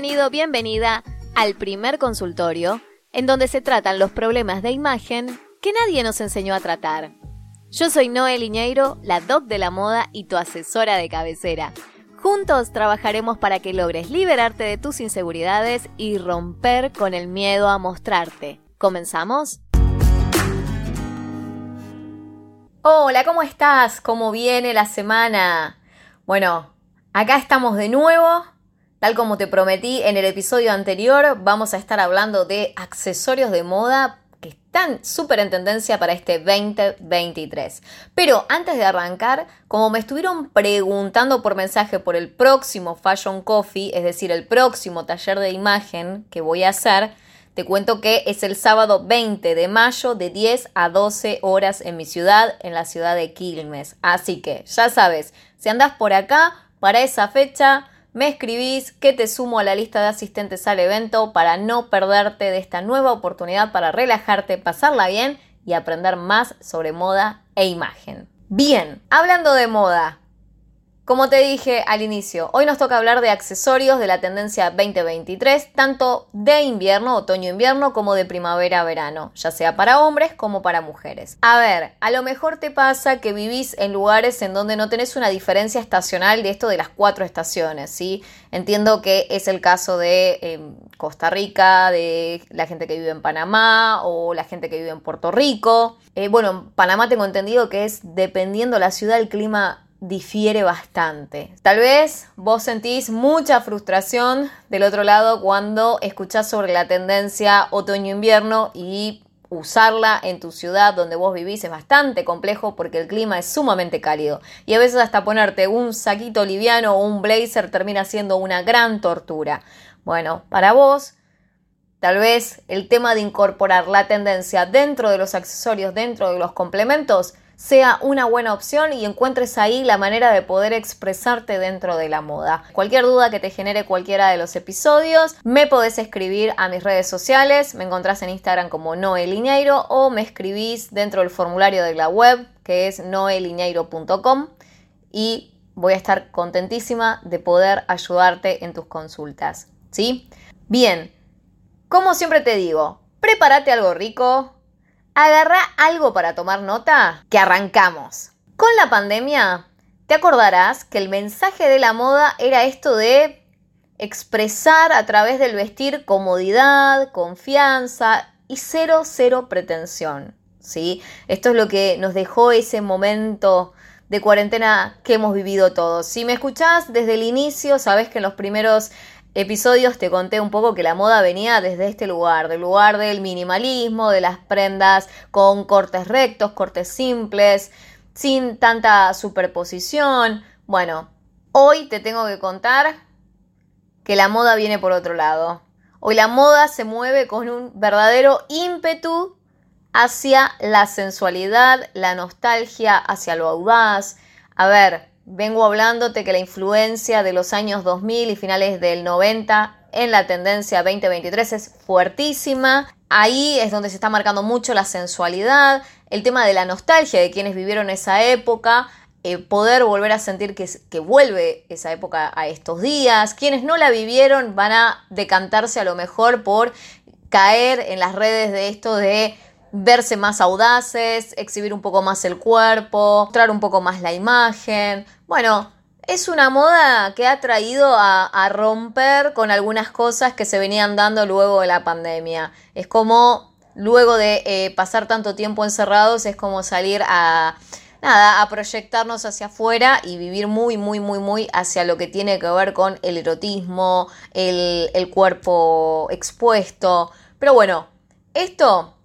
Bienvenido, bienvenida al primer consultorio, en donde se tratan los problemas de imagen que nadie nos enseñó a tratar. Yo soy Noel Iñeiro, la doc de la moda y tu asesora de cabecera. Juntos trabajaremos para que logres liberarte de tus inseguridades y romper con el miedo a mostrarte. ¿Comenzamos? Hola, ¿cómo estás? ¿Cómo viene la semana? Bueno, acá estamos de nuevo. Tal como te prometí en el episodio anterior, vamos a estar hablando de accesorios de moda que están súper en tendencia para este 2023. Pero antes de arrancar, como me estuvieron preguntando por mensaje por el próximo Fashion Coffee, es decir, el próximo taller de imagen que voy a hacer, te cuento que es el sábado 20 de mayo de 10 a 12 horas en mi ciudad, en la ciudad de Quilmes. Así que ya sabes, si andás por acá, para esa fecha, me escribís que te sumo a la lista de asistentes al evento para no perderte de esta nueva oportunidad para relajarte, pasarla bien y aprender más sobre moda e imagen. Bien, hablando de moda, como te dije al inicio, hoy nos toca hablar de accesorios de la tendencia 2023, tanto de invierno, otoño-invierno, como de primavera-verano, ya sea para hombres como para mujeres. A ver, a lo mejor te pasa que vivís en lugares en donde no tenés una diferencia estacional de esto de las cuatro estaciones, ¿sí? Entiendo que es el caso de em, Costa Rica, de la gente que vive en Panamá o la gente que vive en Puerto Rico. Eh, bueno, en Panamá tengo entendido que es dependiendo la ciudad el clima difiere bastante. Tal vez vos sentís mucha frustración del otro lado cuando escuchás sobre la tendencia otoño-invierno y usarla en tu ciudad donde vos vivís es bastante complejo porque el clima es sumamente cálido y a veces hasta ponerte un saquito liviano o un blazer termina siendo una gran tortura. Bueno, para vos Tal vez el tema de incorporar la tendencia dentro de los accesorios, dentro de los complementos, sea una buena opción y encuentres ahí la manera de poder expresarte dentro de la moda. Cualquier duda que te genere cualquiera de los episodios, me podés escribir a mis redes sociales, me encontrás en Instagram como Noelineiro o me escribís dentro del formulario de la web que es noelineiro.com y voy a estar contentísima de poder ayudarte en tus consultas. ¿Sí? Bien, como siempre te digo, prepárate algo rico, agarra algo para tomar nota, que arrancamos. Con la pandemia, te acordarás que el mensaje de la moda era esto de expresar a través del vestir comodidad, confianza y cero, cero pretensión. ¿sí? Esto es lo que nos dejó ese momento de cuarentena que hemos vivido todos. Si me escuchás desde el inicio, sabes que en los primeros episodios te conté un poco que la moda venía desde este lugar, del lugar del minimalismo, de las prendas con cortes rectos, cortes simples, sin tanta superposición. Bueno, hoy te tengo que contar que la moda viene por otro lado. Hoy la moda se mueve con un verdadero ímpetu hacia la sensualidad, la nostalgia, hacia lo audaz. A ver, vengo hablándote que la influencia de los años 2000 y finales del 90 en la tendencia 2023 es fuertísima. Ahí es donde se está marcando mucho la sensualidad, el tema de la nostalgia de quienes vivieron esa época, eh, poder volver a sentir que, que vuelve esa época a estos días. Quienes no la vivieron van a decantarse a lo mejor por caer en las redes de esto de verse más audaces, exhibir un poco más el cuerpo, mostrar un poco más la imagen. Bueno, es una moda que ha traído a, romper con algunas cosas que se venían dando luego de la pandemia. Es como, luego de eh, pasar tanto tiempo encerrados, es como salir a, nada, a proyectarnos hacia afuera y vivir muy, muy, muy, muy hacia lo que tiene que ver con el erotismo, el, el cuerpo expuesto. Pero bueno, esto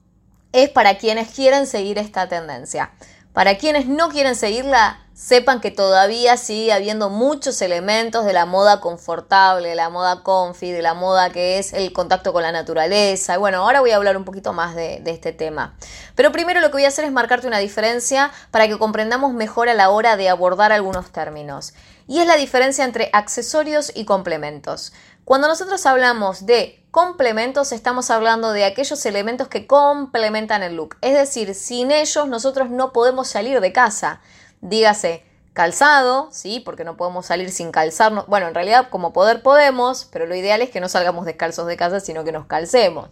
es para quienes quieren seguir esta tendencia. Para quienes no quieren seguirla, sepan que todavía sigue habiendo muchos elementos de la moda confortable, de la moda comfy, de la moda que es el contacto con la naturaleza. Y bueno, ahora voy a hablar un poquito más de, de, este tema. Pero primero lo que voy a hacer es marcarte una diferencia para que comprendamos mejor a la hora de abordar algunos términos. Y es la diferencia entre accesorios y complementos. Cuando nosotros hablamos de complementos, estamos hablando de aquellos elementos que complementan el look. Es decir, sin ellos nosotros no podemos salir de casa. Dígase, calzado, ¿sí? Porque no podemos salir sin calzarnos. Bueno, en realidad como poder podemos, pero lo ideal es que no salgamos descalzos de casa, sino que nos calcemos.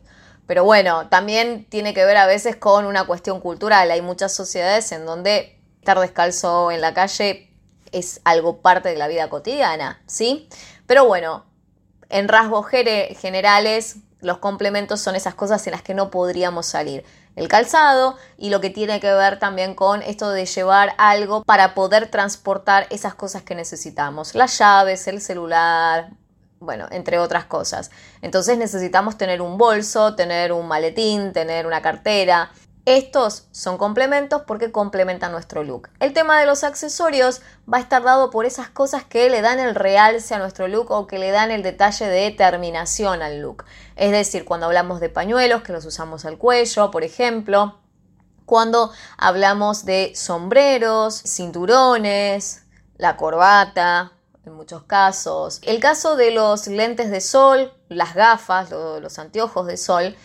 Pero bueno, también tiene que ver a veces con una cuestión cultural. Hay muchas sociedades en donde estar descalzo en la calle es algo parte de la vida cotidiana, ¿sí? Pero bueno, en rasgos generales, los complementos son esas cosas en las que no podríamos salir el calzado y lo que tiene que ver también con esto de llevar algo para poder transportar esas cosas que necesitamos, las llaves, el celular, bueno, entre otras cosas. Entonces necesitamos tener un bolso, tener un maletín, tener una cartera, estos son complementos porque complementan nuestro look. El tema de los accesorios va a estar dado por esas cosas que le dan el realce a nuestro look o que le dan el detalle de terminación al look. Es decir, cuando hablamos de pañuelos que los usamos al cuello, por ejemplo, cuando hablamos de sombreros, cinturones, la corbata, en muchos casos. El caso de los lentes de sol, las gafas, los anteojos de sol,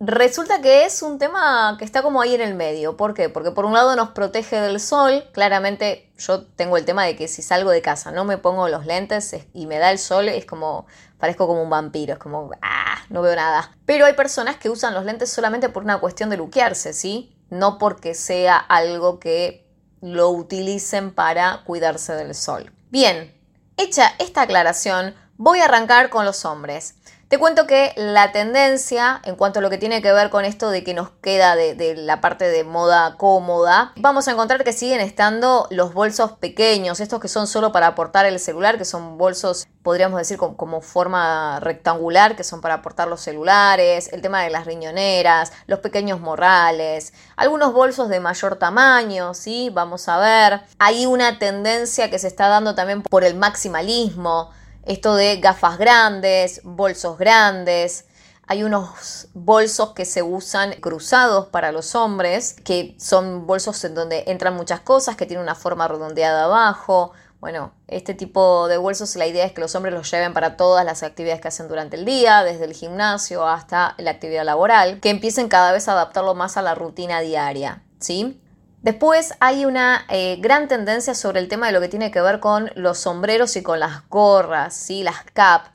Resulta que es un tema que está como ahí en el medio. ¿Por qué? Porque por un lado nos protege del sol. Claramente yo tengo el tema de que si salgo de casa no me pongo los lentes y me da el sol, es como, parezco como un vampiro, es como, ah, no veo nada. Pero hay personas que usan los lentes solamente por una cuestión de luquearse, ¿sí? No porque sea algo que lo utilicen para cuidarse del sol. Bien, hecha esta aclaración, voy a arrancar con los hombres. Te cuento que la tendencia en cuanto a lo que tiene que ver con esto de que nos queda de, la parte de moda cómoda, vamos a encontrar que siguen estando los bolsos pequeños, estos que son solo para aportar el celular, que son bolsos, podríamos decir, como, forma rectangular, que son para aportar los celulares, el tema de las riñoneras, los pequeños morrales, algunos bolsos de mayor tamaño, ¿sí? Vamos a ver. Hay una tendencia que se está dando también por el maximalismo esto de gafas grandes, bolsos grandes. Hay unos bolsos que se usan cruzados para los hombres, que son bolsos en donde entran muchas cosas, que tienen una forma redondeada abajo. Bueno, este tipo de bolsos la idea es que los hombres los lleven para todas las actividades que hacen durante el día, desde el gimnasio hasta la actividad laboral, que empiecen cada vez a adaptarlo más a la rutina diaria, ¿sí? Después hay una eh, gran tendencia sobre el tema de lo que tiene que ver con los sombreros y con las gorras, ¿sí? las cap.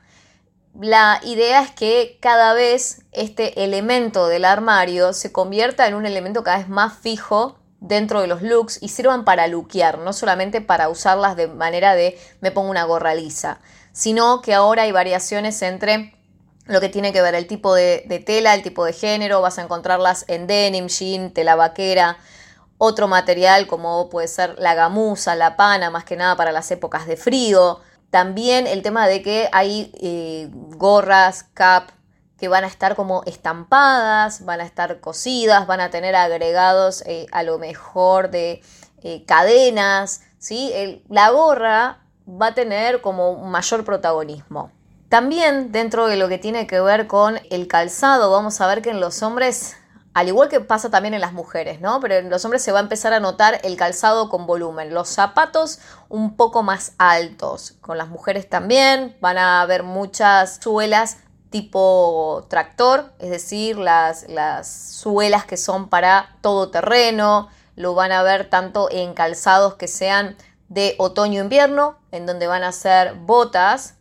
La idea es que cada vez este elemento del armario se convierta en un elemento cada vez más fijo dentro de los looks y sirvan para luquear, no solamente para usarlas de manera de me pongo una gorra lisa, sino que ahora hay variaciones entre lo que tiene que ver el tipo de tela, el tipo de género, vas a encontrarlas en denim, jean, tela vaquera, otro material como puede ser la gamuza, la pana, más que nada para las épocas de frío. También el tema de que hay eh, gorras, cap, que van a estar como estampadas, van a estar cosidas, van a tener agregados eh, a lo mejor de eh, cadenas, ¿sí? la gorra va a tener como mayor protagonismo. También dentro de lo que tiene que ver con el calzado, vamos a ver que en los hombres al igual que pasa también en las mujeres, ¿no? Pero en los hombres se va a empezar a notar el calzado con volumen, los zapatos un poco más altos. Con las mujeres también van a haber muchas suelas tipo tractor, es decir, las, las suelas que son para todo terreno, lo van a ver tanto en calzados que sean de otoño-invierno, en donde van a ser botas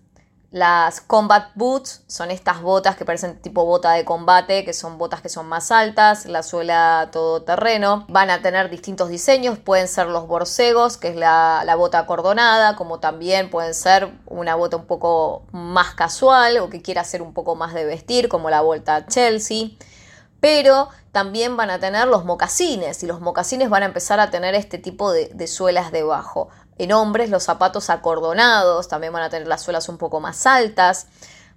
las combat boots son estas botas que parecen tipo bota de combate, que son botas que son más altas, la suela todoterreno. Van a tener distintos diseños, pueden ser los borcegos, que es la, la bota acordonada, como también pueden ser una bota un poco más casual o que quiera hacer un poco más de vestir, como la bota Chelsea. Pero también van a tener los mocasines y los mocasines van a empezar a tener este tipo de, de suelas debajo. En hombres los zapatos acordonados también van a tener las suelas un poco más altas.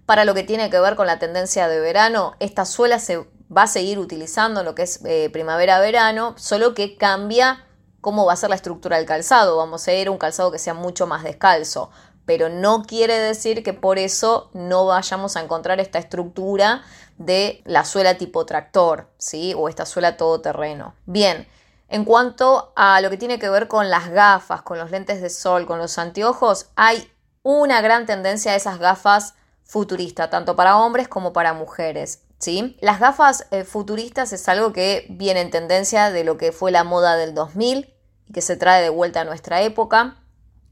Para lo que tiene que ver con la tendencia de verano, esta suela se va a seguir utilizando en lo que es eh, primavera-verano, solo que cambia cómo va a ser la estructura del calzado. Vamos a ir a un calzado que sea mucho más descalzo, pero no quiere decir que por eso no vayamos a encontrar esta estructura de la suela tipo tractor, ¿sí? O esta suela todoterreno. Bien, en cuanto a lo que tiene que ver con las gafas, con los lentes de sol, con los anteojos, hay una gran tendencia a esas gafas futuristas, tanto para hombres como para mujeres. ¿sí? Las gafas eh, futuristas es algo que viene en tendencia de lo que fue la moda del 2000 y que se trae de vuelta a nuestra época.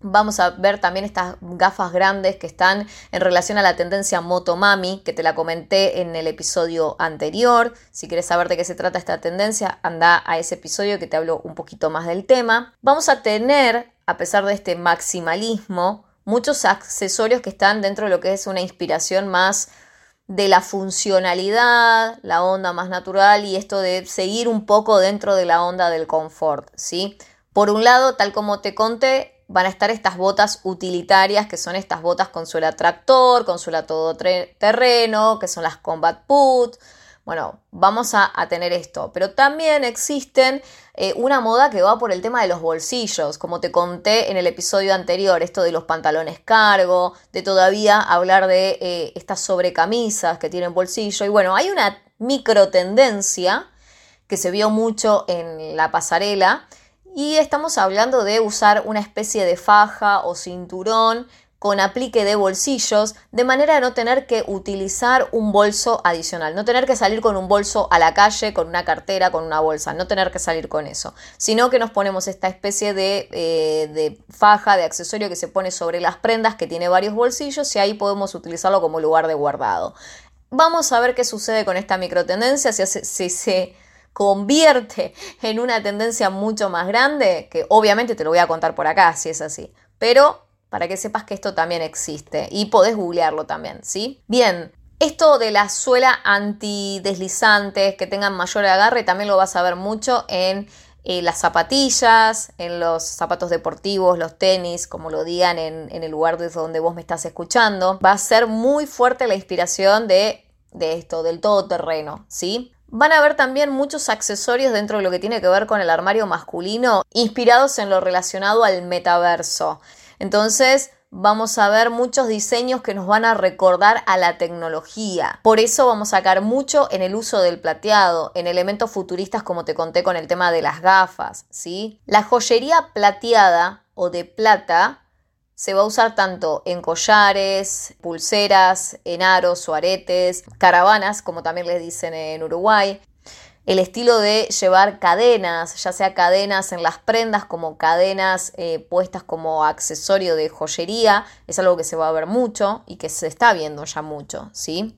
Vamos a ver también estas gafas grandes que están en relación a la tendencia Motomami, que te la comenté en el episodio anterior. Si quieres saber de qué se trata esta tendencia, anda a ese episodio que te hablo un poquito más del tema. Vamos a tener, a pesar de este maximalismo, muchos accesorios que están dentro de lo que es una inspiración más de la funcionalidad, la onda más natural y esto de seguir un poco dentro de la onda del confort, ¿sí? Por un lado, tal como te conté, van a estar estas botas utilitarias, que son estas botas con suela tractor, con suela terreno, que son las combat boot. Bueno, vamos a, tener esto. Pero también existen eh, una moda que va por el tema de los bolsillos, como te conté en el episodio anterior, esto de los pantalones cargo, de todavía hablar de eh, estas sobrecamisas que tienen bolsillo. Y bueno, hay una micro tendencia que se vio mucho en la pasarela, y estamos hablando de usar una especie de faja o cinturón con aplique de bolsillos, de manera a no tener que utilizar un bolso adicional, no tener que salir con un bolso a la calle, con una cartera, con una bolsa, no tener que salir con eso, sino que nos ponemos esta especie de, eh, de faja, de accesorio que se pone sobre las prendas, que tiene varios bolsillos y ahí podemos utilizarlo como lugar de guardado. Vamos a ver qué sucede con esta microtendencia, si, si se convierte en una tendencia mucho más grande, que obviamente te lo voy a contar por acá si es así, pero para que sepas que esto también existe y podés googlearlo también, ¿sí? Bien, esto de la suela antideslizantes que tengan mayor agarre también lo vas a ver mucho en eh, las zapatillas, en los zapatos deportivos, los tenis, como lo digan en, el lugar desde donde vos me estás escuchando. Va a ser muy fuerte la inspiración de, de esto, del todoterreno, ¿sí? Van a ver también muchos accesorios dentro de lo que tiene que ver con el armario masculino, inspirados en lo relacionado al metaverso. Entonces, vamos a ver muchos diseños que nos van a recordar a la tecnología. Por eso vamos a sacar mucho en el uso del plateado, en elementos futuristas como te conté con el tema de las gafas, ¿sí? La joyería plateada o de plata se va a usar tanto en collares, pulseras, en aros o aretes, caravanas, como también les dicen en Uruguay. El estilo de llevar cadenas, ya sea cadenas en las prendas como cadenas eh, puestas como accesorio de joyería, es algo que se va a ver mucho y que se está viendo ya mucho, ¿sí?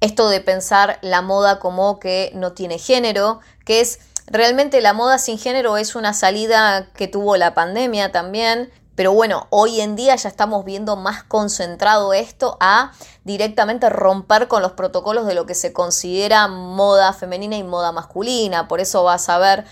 Esto de pensar la moda como que no tiene género, que es realmente la moda sin género es una salida que tuvo la pandemia también, pero bueno, hoy en día ya estamos viendo más concentrado esto a directamente romper con los protocolos de lo que se considera moda femenina y moda masculina. Por eso vas a ver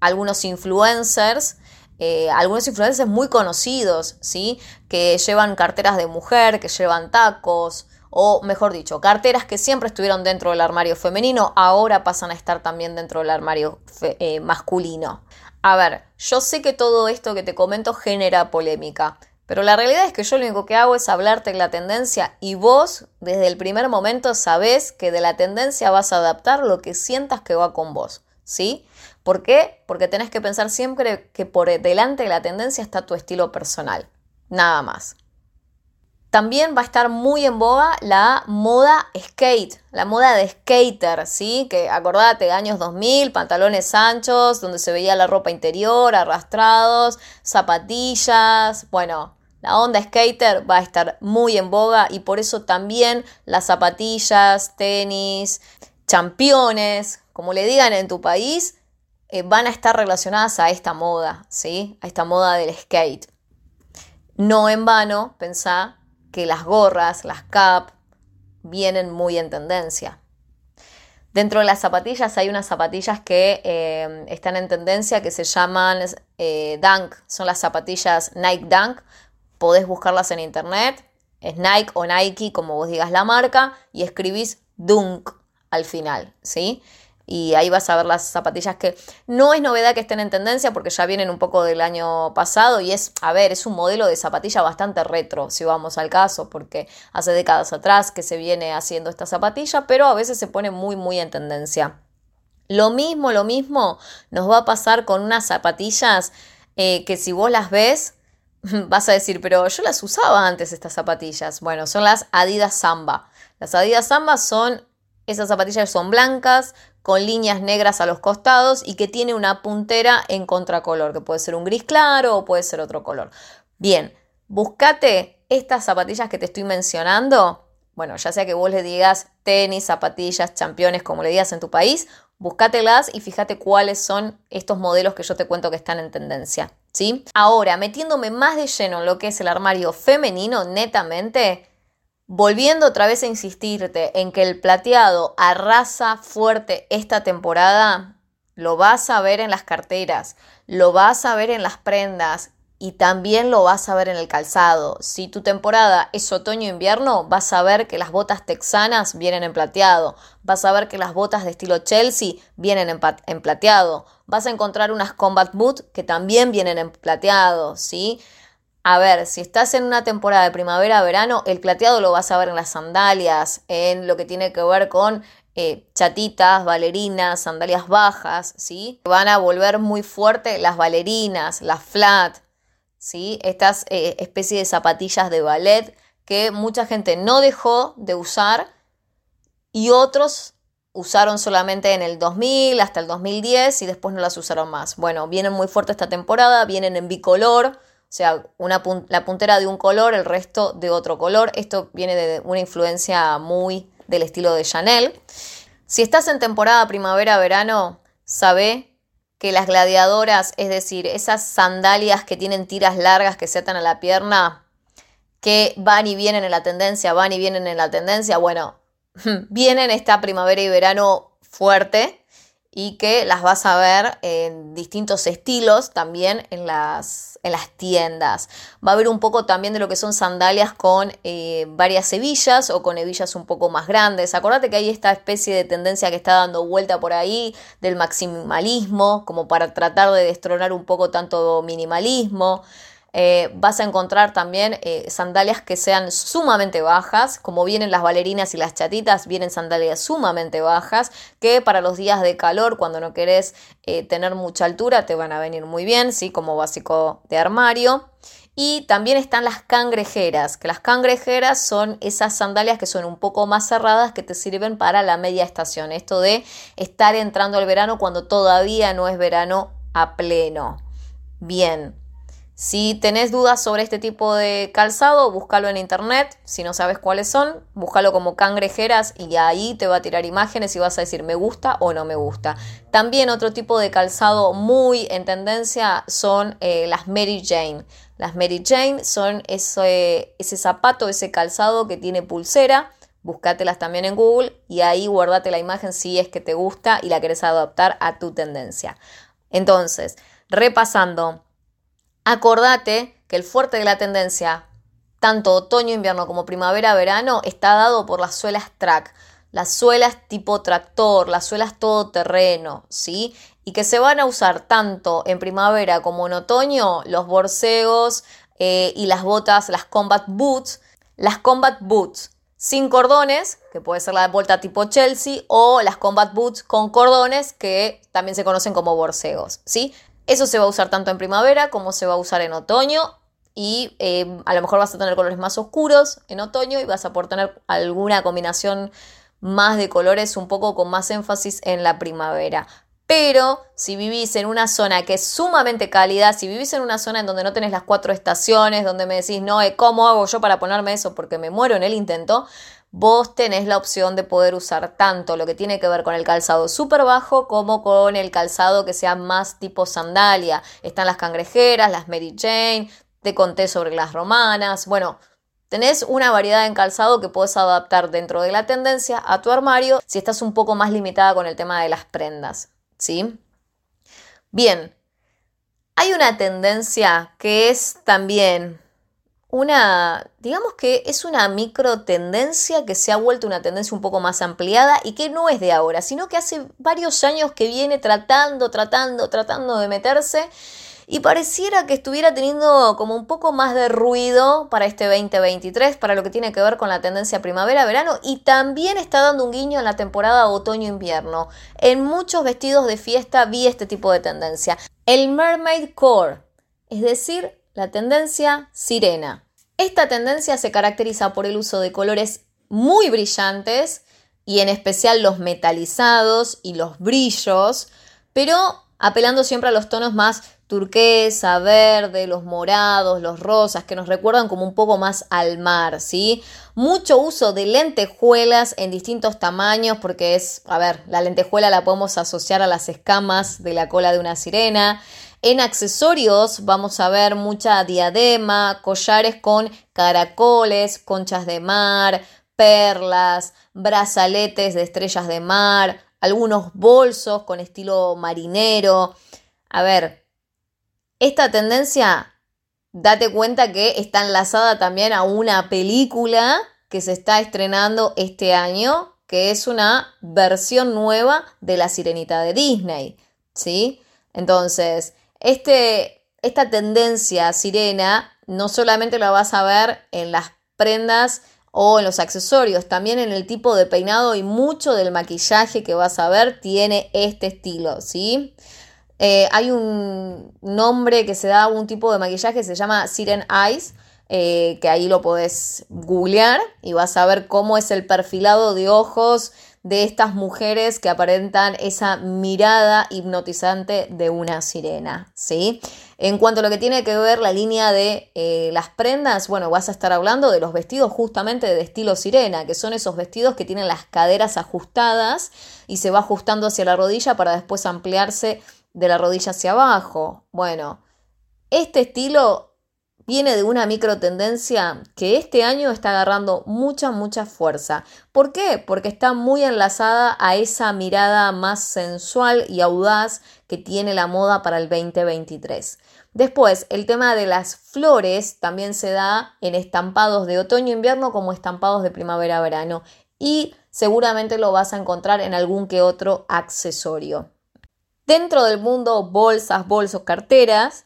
algunos influencers, eh, algunos influencers muy conocidos, ¿sí? Que llevan carteras de mujer, que llevan tacos, o mejor dicho, carteras que siempre estuvieron dentro del armario femenino, ahora pasan a estar también dentro del armario eh, masculino. A ver, yo sé que todo esto que te comento genera polémica, pero la realidad es que yo lo único que hago es hablarte de la tendencia y vos desde el primer momento sabés que de la tendencia vas a adaptar lo que sientas que va con vos, ¿sí? ¿Por qué? Porque tenés que pensar siempre que por delante de la tendencia está tu estilo personal, nada más. También va a estar muy en boga la moda skate, la moda de skater, ¿sí? Que acordate, años 2000, pantalones anchos, donde se veía la ropa interior, arrastrados, zapatillas, bueno, la onda skater va a estar muy en boga y por eso también las zapatillas, tenis, championes, como le digan en tu país, eh, van a estar relacionadas a esta moda, ¿sí? A esta moda del skate. No en vano, pensá que las gorras, las cap, vienen muy en tendencia. Dentro de las zapatillas hay unas zapatillas que eh, están en tendencia que se llaman eh, Dunk, son las zapatillas Nike Dunk, podés buscarlas en internet, es Nike o Nike, como vos digas la marca, y escribís Dunk al final, ¿sí? Y ahí vas a ver las zapatillas que no es novedad que estén en tendencia porque ya vienen un poco del año pasado y es, a ver, es un modelo de zapatilla bastante retro, si vamos al caso, porque hace décadas atrás que se viene haciendo esta zapatilla, pero a veces se pone muy, muy en tendencia. Lo mismo, lo mismo nos va a pasar con unas zapatillas eh, que si vos las ves, vas a decir, pero yo las usaba antes estas zapatillas. Bueno, son las Adidas Samba. Las Adidas Samba son esas zapatillas son blancas, con líneas negras a los costados y que tiene una puntera en contracolor, que puede ser un gris claro o puede ser otro color. Bien, buscate estas zapatillas que te estoy mencionando. Bueno, ya sea que vos le digas tenis, zapatillas, championes, como le digas en tu país, búscatelas y fíjate cuáles son estos modelos que yo te cuento que están en tendencia. ¿sí? Ahora, metiéndome más de lleno en lo que es el armario femenino, netamente, volviendo otra vez a insistirte en que el plateado arrasa fuerte esta temporada, lo vas a ver en las carteras, lo vas a ver en las prendas y también lo vas a ver en el calzado. Si tu temporada es otoño-invierno, vas a ver que las botas texanas vienen en plateado, vas a ver que las botas de estilo Chelsea vienen en, plateado, vas a encontrar unas combat boots que también vienen en plateado, ¿sí? A ver, si estás en una temporada de primavera-verano, el plateado lo vas a ver en las sandalias, en lo que tiene que ver con eh, chatitas, bailarinas, sandalias bajas, ¿sí? Van a volver muy fuerte las bailarinas, las flat, ¿sí? Estas eh, especies de zapatillas de ballet que mucha gente no dejó de usar y otros usaron solamente en el 2000 hasta el 2010 y después no las usaron más. Bueno, vienen muy fuerte esta temporada, vienen en bicolor, o sea, una la puntera de un color, el resto de otro color. Esto viene de una influencia muy del estilo de Chanel. Si estás en temporada primavera-verano, sabe que las gladiadoras, es decir, esas sandalias que tienen tiras largas que se atan a la pierna, que van y vienen en la tendencia, van y vienen en la tendencia, bueno, vienen esta primavera y verano fuerte y que las vas a ver en distintos estilos también en las, en las tiendas. Va a haber un poco también de lo que son sandalias con eh, varias hebillas o con hebillas un poco más grandes. Acordate que hay esta especie de tendencia que está dando vuelta por ahí del maximalismo, como para tratar de destronar un poco tanto minimalismo. Eh, vas a encontrar también eh, sandalias que sean sumamente bajas, como vienen las bailarinas y las chatitas, vienen sandalias sumamente bajas, que para los días de calor, cuando no querés eh, tener mucha altura, te van a venir muy bien, ¿sí? como básico de armario. Y también están las cangrejeras, que las cangrejeras son esas sandalias que son un poco más cerradas que te sirven para la media estación. Esto de estar entrando al verano cuando todavía no es verano a pleno. Bien, si tenés dudas sobre este tipo de calzado, búscalo en internet. Si no sabes cuáles son, búscalo como cangrejeras y ahí te va a tirar imágenes y vas a decir me gusta o no me gusta. También otro tipo de calzado muy en tendencia son eh, las Mary Jane. Las Mary Jane son ese, ese zapato, ese calzado que tiene pulsera. Búscatelas también en Google y ahí guardate la imagen si es que te gusta y la querés adaptar a tu tendencia. Entonces, repasando Acordate que el fuerte de la tendencia, tanto otoño-invierno como primavera-verano, está dado por las suelas track, las suelas tipo tractor, las suelas todoterreno, ¿sí? Y que se van a usar tanto en primavera como en otoño los borseos eh, y las botas, las combat boots, las combat boots sin cordones, que puede ser la vuelta tipo Chelsea, o las combat boots con cordones, que también se conocen como borseos, ¿sí? Eso se va a usar tanto en primavera como se va a usar en otoño y eh, a lo mejor vas a tener colores más oscuros en otoño y vas a poder tener alguna combinación más de colores un poco con más énfasis en la primavera. Pero si vivís en una zona que es sumamente cálida, si vivís en una zona en donde no tenés las cuatro estaciones, donde me decís, no, eh, ¿cómo hago yo para ponerme eso? Porque me muero en el intento, vos tenés la opción de poder usar tanto lo que tiene que ver con el calzado súper bajo como con el calzado que sea más tipo sandalia. Están las cangrejeras, las Mary Jane, te conté sobre las romanas. Bueno, tenés una variedad en calzado que puedes adaptar dentro de la tendencia a tu armario si estás un poco más limitada con el tema de las prendas. ¿Sí? Bien, hay una tendencia que es también una, digamos que es una micro tendencia que se ha vuelto una tendencia un poco más ampliada y que no es de ahora, sino que hace varios años que viene tratando, tratando, tratando de meterse y pareciera que estuviera teniendo como un poco más de ruido para este 2023, para lo que tiene que ver con la tendencia primavera-verano y también está dando un guiño en la temporada otoño-invierno. En muchos vestidos de fiesta vi este tipo de tendencia. El Mermaid Core, es decir, la tendencia sirena. Esta tendencia se caracteriza por el uso de colores muy brillantes y en especial los metalizados y los brillos, pero apelando siempre a los tonos más turquesa, verde, los morados, los rosas, que nos recuerdan como un poco más al mar, ¿sí? Mucho uso de lentejuelas en distintos tamaños, porque es, a ver, la lentejuela la podemos asociar a las escamas de la cola de una sirena. En accesorios vamos a ver mucha diadema, collares con caracoles, conchas de mar, perlas, brazaletes de estrellas de mar, algunos bolsos con estilo marinero. A ver, esta tendencia, date cuenta que está enlazada también a una película que se está estrenando este año, que es una versión nueva de La Sirenita de Disney, ¿sí? Entonces, este, esta tendencia sirena no solamente la vas a ver en las prendas o en los accesorios, también en el tipo de peinado y mucho del maquillaje que vas a ver tiene este estilo, ¿sí? Eh, hay un nombre que se da a un tipo de maquillaje se llama Siren Eyes, eh, que ahí lo podés googlear y vas a ver cómo es el perfilado de ojos de estas mujeres que aparentan esa mirada hipnotizante de una sirena, ¿sí? En cuanto a lo que tiene que ver la línea de eh, las prendas, bueno, vas a estar hablando de los vestidos justamente de estilo sirena, que son esos vestidos que tienen las caderas ajustadas y se va ajustando hacia la rodilla para después ampliarse de la rodilla hacia abajo. Bueno, este estilo viene de una micro tendencia que este año está agarrando mucha, mucha fuerza. ¿Por qué? Porque está muy enlazada a esa mirada más sensual y audaz que tiene la moda para el 2023. Después, el tema de las flores también se da en estampados de otoño-invierno como estampados de primavera-verano y seguramente lo vas a encontrar en algún que otro accesorio. Dentro del mundo bolsas, bolsos, carteras,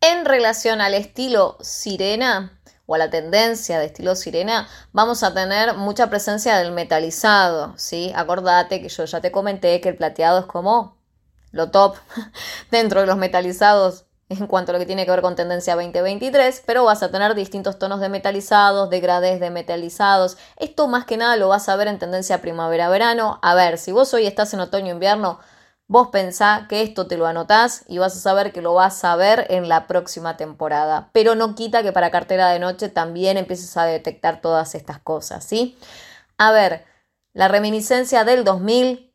en relación al estilo sirena o a la tendencia de estilo sirena, vamos a tener mucha presencia del metalizado, ¿sí? Acordate que yo ya te comenté que el plateado es como lo top dentro de los metalizados en cuanto a lo que tiene que ver con tendencia 2023, pero vas a tener distintos tonos de metalizados, degradés de metalizados. Esto más que nada lo vas a ver en tendencia primavera-verano. A ver, si vos hoy estás en otoño-invierno, Vos pensá que esto te lo anotás y vas a saber que lo vas a ver en la próxima temporada. Pero no quita que para cartera de noche también empieces a detectar todas estas cosas, ¿sí? A ver, la reminiscencia del 2000,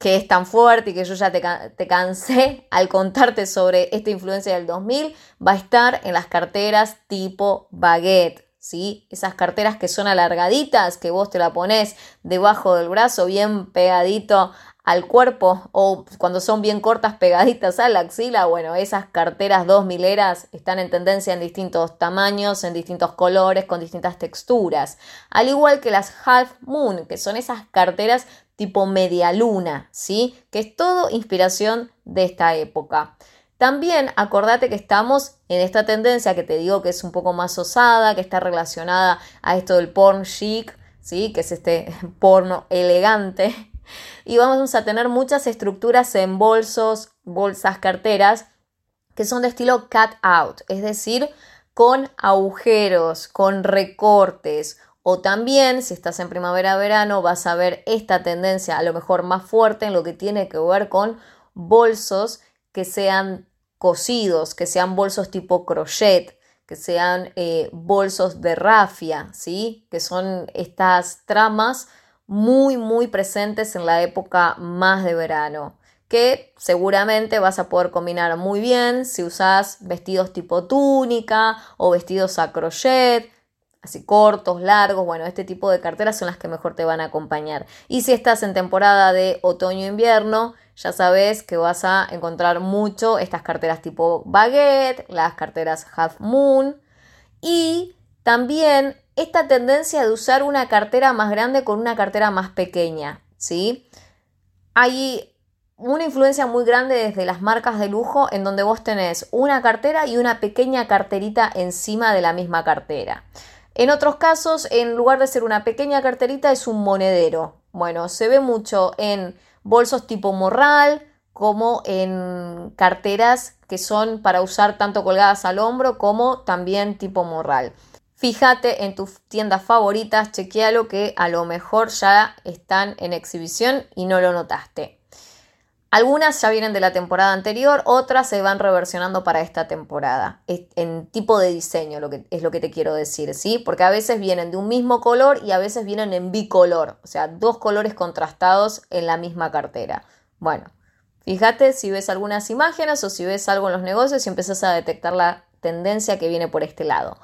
que es tan fuerte y que yo ya te, te cansé al contarte sobre esta influencia del 2000, va a estar en las carteras tipo baguette. ¿Sí? Esas carteras que son alargaditas, que vos te la pones debajo del brazo, bien pegadito al cuerpo o cuando son bien cortas pegaditas a la axila, bueno, esas carteras dos mileras están en tendencia en distintos tamaños, en distintos colores, con distintas texturas. Al igual que las Half Moon, que son esas carteras tipo media luna, ¿sí? Que es todo inspiración de esta época. También acordate que estamos en esta tendencia que te digo que es un poco más osada, que está relacionada a esto del porn chic, ¿sí? Que es este porno elegante y vamos a tener muchas estructuras en bolsos, bolsas, carteras que son de estilo cut out, es decir, con agujeros, con recortes. O también, si estás en primavera-verano, vas a ver esta tendencia a lo mejor más fuerte en lo que tiene que ver con bolsos que sean cosidos, que sean bolsos tipo crochet, que sean eh, bolsos de rafia, ¿sí? Que son estas tramas muy, muy presentes en la época más de verano, que seguramente vas a poder combinar muy bien si usas vestidos tipo túnica o vestidos a crochet, así cortos, largos, bueno, este tipo de carteras son las que mejor te van a acompañar. Y si estás en temporada de otoño-invierno, ya sabes que vas a encontrar mucho estas carteras tipo baguette, las carteras half moon y también esta tendencia de usar una cartera más grande con una cartera más pequeña, ¿sí? Hay una influencia muy grande desde las marcas de lujo en donde vos tenés una cartera y una pequeña carterita encima de la misma cartera. En otros casos, en lugar de ser una pequeña carterita, es un monedero. Bueno, se ve mucho en bolsos tipo morral como en carteras que son para usar tanto colgadas al hombro como también tipo morral. Fíjate en tus tiendas favoritas, chequealo que a lo mejor ya están en exhibición y no lo notaste. Algunas ya vienen de la temporada anterior, otras se van reversionando para esta temporada. En tipo de diseño lo que, es lo que te quiero decir, ¿sí? Porque a veces vienen de un mismo color y a veces vienen en bicolor, o sea, dos colores contrastados en la misma cartera. Bueno, fíjate si ves algunas imágenes o si ves algo en los negocios y empiezas a detectar la tendencia que viene por este lado.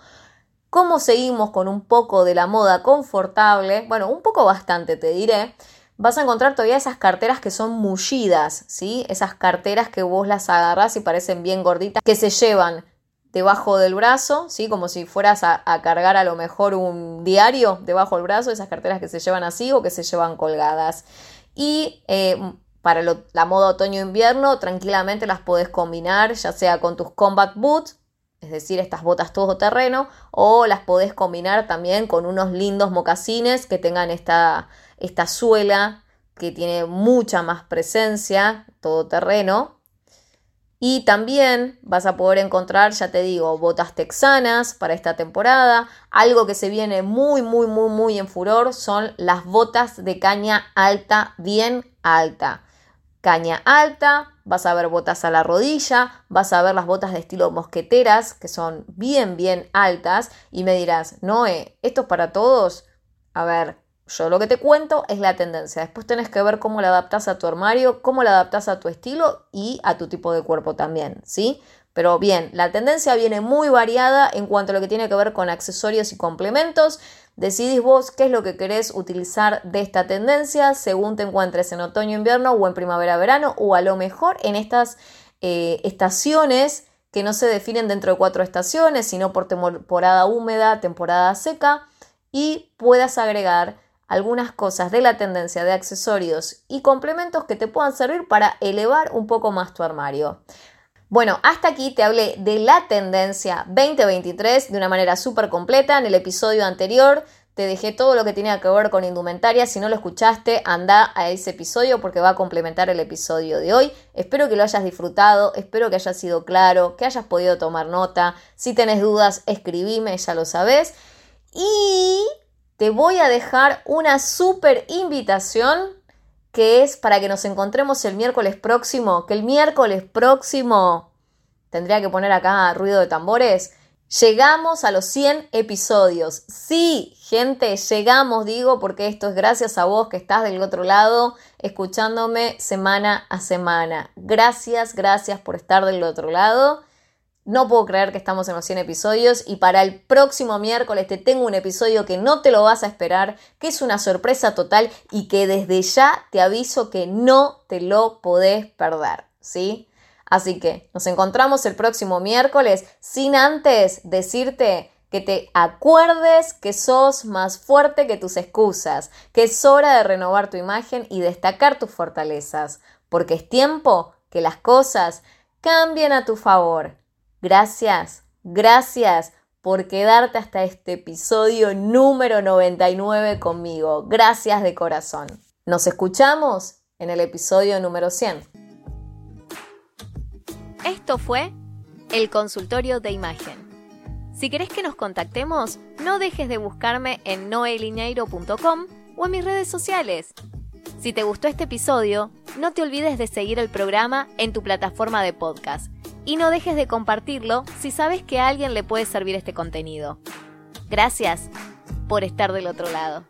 ¿Cómo seguimos con un poco de la moda confortable? Bueno, un poco bastante te diré vas a encontrar todavía esas carteras que son mullidas, ¿sí? Esas carteras que vos las agarrás y parecen bien gorditas, que se llevan debajo del brazo, ¿sí? Como si fueras a, cargar a lo mejor un diario debajo del brazo, esas carteras que se llevan así o que se llevan colgadas. Y eh, para la moda otoño-invierno, tranquilamente las podés combinar, ya sea con tus combat boots, es decir, estas botas todo terreno, o las podés combinar también con unos lindos mocasines que tengan esta esta suela que tiene mucha más presencia, todo terreno. Y también vas a poder encontrar, ya te digo, botas texanas para esta temporada. Algo que se viene muy, muy, muy, muy en furor son las botas de caña alta, bien alta. Caña alta, vas a ver botas a la rodilla, vas a ver las botas de estilo mosqueteras, que son bien, bien altas. Y me dirás, Noé, ¿esto es para todos? A ver, yo lo que te cuento es la tendencia. Después tenés que ver cómo la adaptas a tu armario, cómo la adaptas a tu estilo y a tu tipo de cuerpo también, ¿sí? Pero bien, la tendencia viene muy variada en cuanto a lo que tiene que ver con accesorios y complementos. Decidís vos qué es lo que querés utilizar de esta tendencia según te encuentres en otoño-invierno o en primavera-verano o a lo mejor en estas eh, estaciones que no se definen dentro de cuatro estaciones, sino por temporada húmeda, temporada seca y puedas agregar algunas cosas de la tendencia de accesorios y complementos que te puedan servir para elevar un poco más tu armario. Bueno, hasta aquí te hablé de la tendencia 2023 de una manera súper completa. En el episodio anterior te dejé todo lo que tenía que ver con indumentaria. Si no lo escuchaste, anda a ese episodio porque va a complementar el episodio de hoy. Espero que lo hayas disfrutado, espero que haya sido claro, que hayas podido tomar nota. Si tenés dudas, escribime, ya lo sabes. Y te voy a dejar una súper invitación que es para que nos encontremos el miércoles próximo, que el miércoles próximo, tendría que poner acá ruido de tambores, llegamos a los 100 episodios. Sí, gente, llegamos, digo, porque esto es gracias a vos que estás del otro lado escuchándome semana a semana. Gracias, gracias por estar del otro lado. No puedo creer que estamos en los 100 episodios y para el próximo miércoles te tengo un episodio que no te lo vas a esperar, que es una sorpresa total y que desde ya te aviso que no te lo podés perder, ¿sí? Así que nos encontramos el próximo miércoles sin antes decirte que te acuerdes que sos más fuerte que tus excusas, que es hora de renovar tu imagen y destacar tus fortalezas, porque es tiempo que las cosas cambien a tu favor. Gracias, gracias por quedarte hasta este episodio número 99 conmigo. Gracias de corazón. Nos escuchamos en el episodio número 100. Esto fue el consultorio de imagen. Si querés que nos contactemos, no dejes de buscarme en noelineiro.com o en mis redes sociales. Si te gustó este episodio, no te olvides de seguir el programa en tu plataforma de podcast y no dejes de compartirlo si sabes que a alguien le puede servir este contenido. Gracias por estar del otro lado.